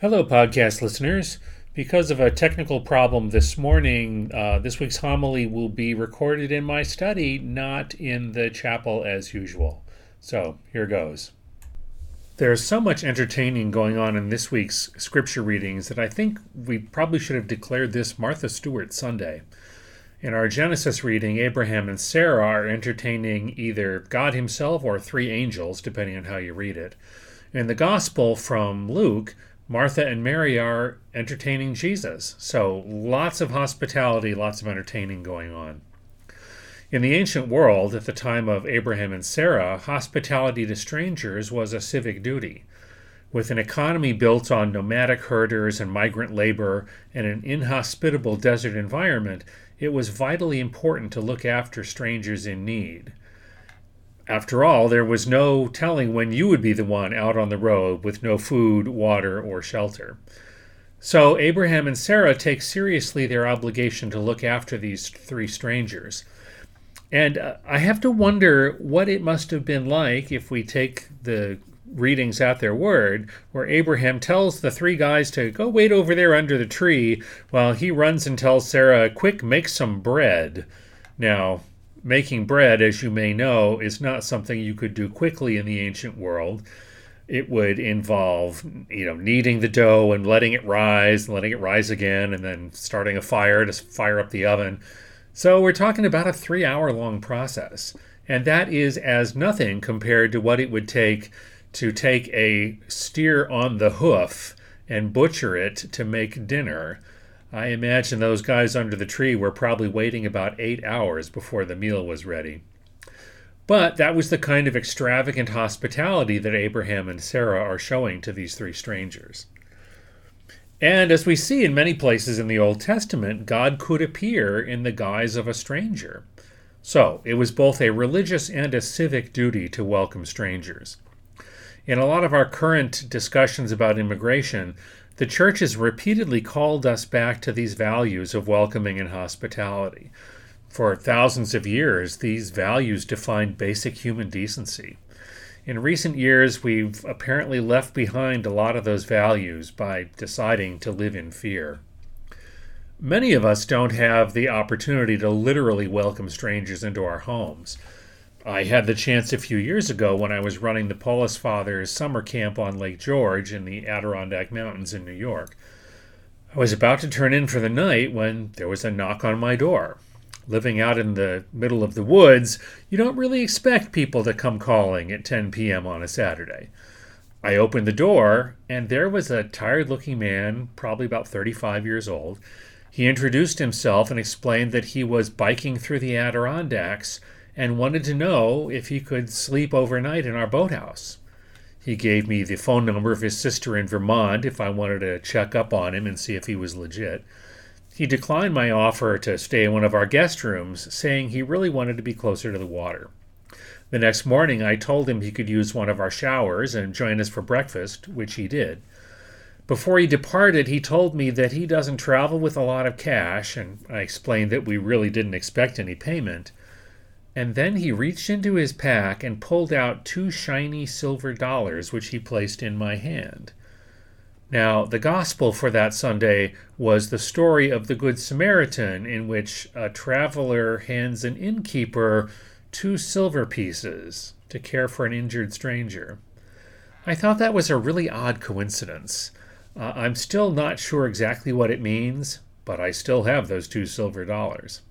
Hello, podcast listeners. Because of a technical problem this morning, uh, this week's homily will be recorded in my study, not in the chapel as usual. So here goes. There's so much entertaining going on in this week's scripture readings that I think we probably should have declared this Martha Stewart Sunday. In our Genesis reading, Abraham and Sarah are entertaining either God Himself or three angels, depending on how you read it. In the Gospel from Luke, Martha and Mary are entertaining Jesus. So lots of hospitality, lots of entertaining going on. In the ancient world, at the time of Abraham and Sarah, hospitality to strangers was a civic duty. With an economy built on nomadic herders and migrant labor and an inhospitable desert environment, it was vitally important to look after strangers in need. After all, there was no telling when you would be the one out on the road with no food, water, or shelter. So Abraham and Sarah take seriously their obligation to look after these three strangers. And uh, I have to wonder what it must have been like if we take the readings at their word, where Abraham tells the three guys to go wait over there under the tree while he runs and tells Sarah, Quick, make some bread. Now, making bread, as you may know, is not something you could do quickly in the ancient world. It would involve, you know, kneading the dough and letting it rise, and letting it rise again, and then starting a fire to fire up the oven. So we're talking about a three hour long process. And that is as nothing compared to what it would take to take a steer on the hoof and butcher it to make dinner I imagine those guys under the tree were probably waiting about eight hours before the meal was ready. But that was the kind of extravagant hospitality that Abraham and Sarah are showing to these three strangers. And as we see in many places in the Old Testament, God could appear in the guise of a stranger. So it was both a religious and a civic duty to welcome strangers. In a lot of our current discussions about immigration, the church has repeatedly called us back to these values of welcoming and hospitality. For thousands of years, these values defined basic human decency. In recent years, we've apparently left behind a lot of those values by deciding to live in fear. Many of us don't have the opportunity to literally welcome strangers into our homes. I had the chance a few years ago when I was running the Paulist Fathers summer camp on Lake George in the Adirondack Mountains in New York. I was about to turn in for the night when there was a knock on my door. Living out in the middle of the woods, you don't really expect people to come calling at 10 p.m. on a Saturday. I opened the door, and there was a tired looking man, probably about 35 years old. He introduced himself and explained that he was biking through the Adirondacks and wanted to know if he could sleep overnight in our boathouse. He gave me the phone number of his sister in Vermont if I wanted to check up on him and see if he was legit. He declined my offer to stay in one of our guest rooms, saying he really wanted to be closer to the water. The next morning, I told him he could use one of our showers and join us for breakfast, which he did. Before he departed, he told me that he doesn't travel with a lot of cash, and I explained that we really didn't expect any payment. And then he reached into his pack and pulled out two shiny silver dollars, which he placed in my hand. Now, the gospel for that Sunday was the story of the Good Samaritan, in which a traveler hands an innkeeper two silver pieces to care for an injured stranger. I thought that was a really odd coincidence. Uh, I'm still not sure exactly what it means, but I still have those two silver dollars.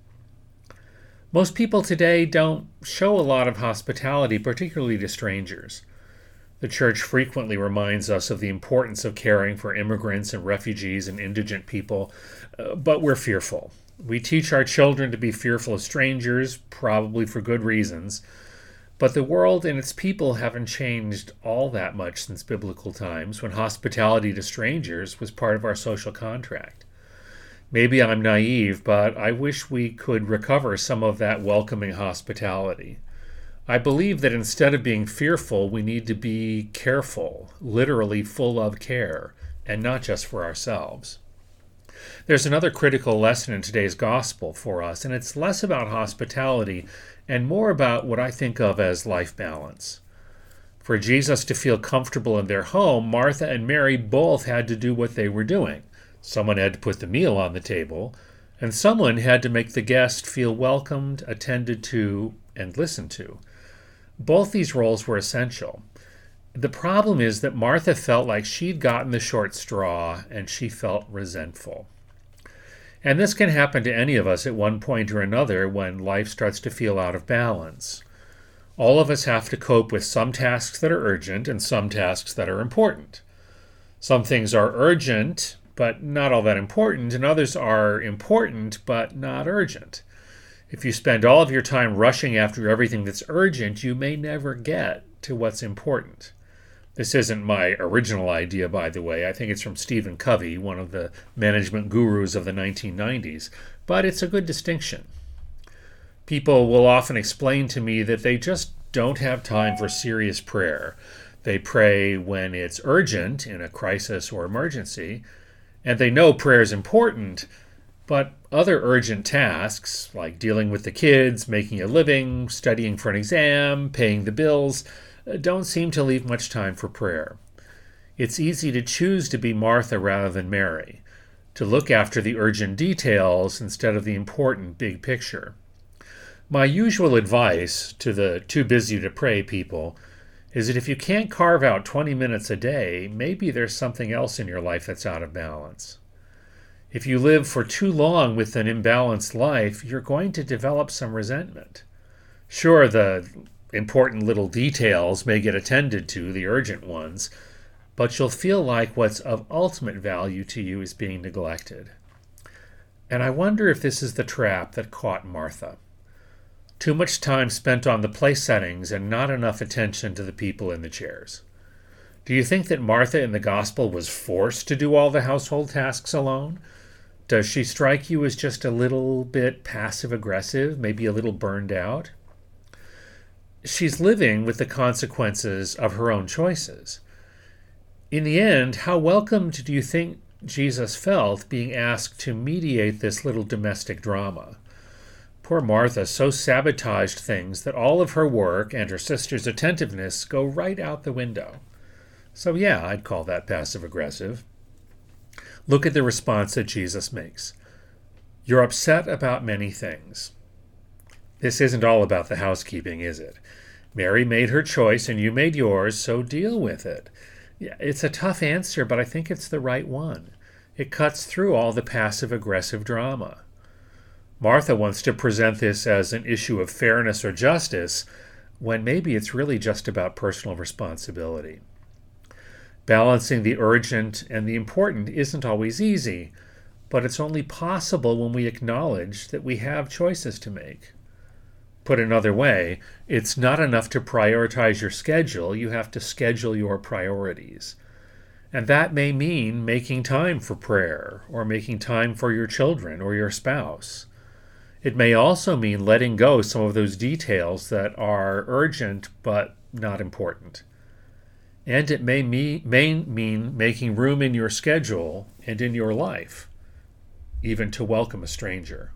Most people today don't show a lot of hospitality, particularly to strangers. The church frequently reminds us of the importance of caring for immigrants and refugees and indigent people, uh, but we're fearful. We teach our children to be fearful of strangers, probably for good reasons, but the world and its people haven't changed all that much since biblical times when hospitality to strangers was part of our social contract. Maybe I'm naive, but I wish we could recover some of that welcoming hospitality. I believe that instead of being fearful, we need to be careful, literally full of care, and not just for ourselves. There's another critical lesson in today's gospel for us, and it's less about hospitality and more about what I think of as life balance. For Jesus to feel comfortable in their home, Martha and Mary both had to do what they were doing. Someone had to put the meal on the table, and someone had to make the guest feel welcomed, attended to, and listened to. Both these roles were essential. The problem is that Martha felt like she'd gotten the short straw and she felt resentful. And this can happen to any of us at one point or another when life starts to feel out of balance. All of us have to cope with some tasks that are urgent and some tasks that are important. Some things are urgent but not all that important, and others are important but not urgent. If you spend all of your time rushing after everything that's urgent, you may never get to what's important. This isn't my original idea, by the way. I think it's from Stephen Covey, one of the management gurus of the 1990s, but it's a good distinction. People will often explain to me that they just don't have time for serious prayer. They pray when it's urgent in a crisis or emergency, and they know prayer is important, but other urgent tasks, like dealing with the kids, making a living, studying for an exam, paying the bills, uh, don't seem to leave much time for prayer. It's easy to choose to be Martha rather than Mary, to look after the urgent details instead of the important big picture. My usual advice to the too busy to pray people is that if you can't carve out 20 minutes a day, maybe there's something else in your life that's out of balance. If you live for too long with an imbalanced life, you're going to develop some resentment. Sure, the important little details may get attended to, the urgent ones, but you'll feel like what's of ultimate value to you is being neglected. And I wonder if this is the trap that caught Martha. Too much time spent on the place settings and not enough attention to the people in the chairs. Do you think that Martha in the Gospel was forced to do all the household tasks alone? Does she strike you as just a little bit passive aggressive, maybe a little burned out? She's living with the consequences of her own choices. In the end, how welcomed do you think Jesus felt being asked to mediate this little domestic drama? Poor Martha so sabotaged things that all of her work and her sister's attentiveness go right out the window. So, yeah, I'd call that passive aggressive. Look at the response that Jesus makes. You're upset about many things. This isn't all about the housekeeping, is it? Mary made her choice and you made yours, so deal with it. Yeah, it's a tough answer, but I think it's the right one. It cuts through all the passive aggressive drama. Martha wants to present this as an issue of fairness or justice, when maybe it's really just about personal responsibility. Balancing the urgent and the important isn't always easy, but it's only possible when we acknowledge that we have choices to make. Put another way, it's not enough to prioritize your schedule, you have to schedule your priorities. And that may mean making time for prayer, or making time for your children or your spouse. It may also mean letting go some of those details that are urgent but not important. And it may, me, may mean making room in your schedule and in your life, even to welcome a stranger.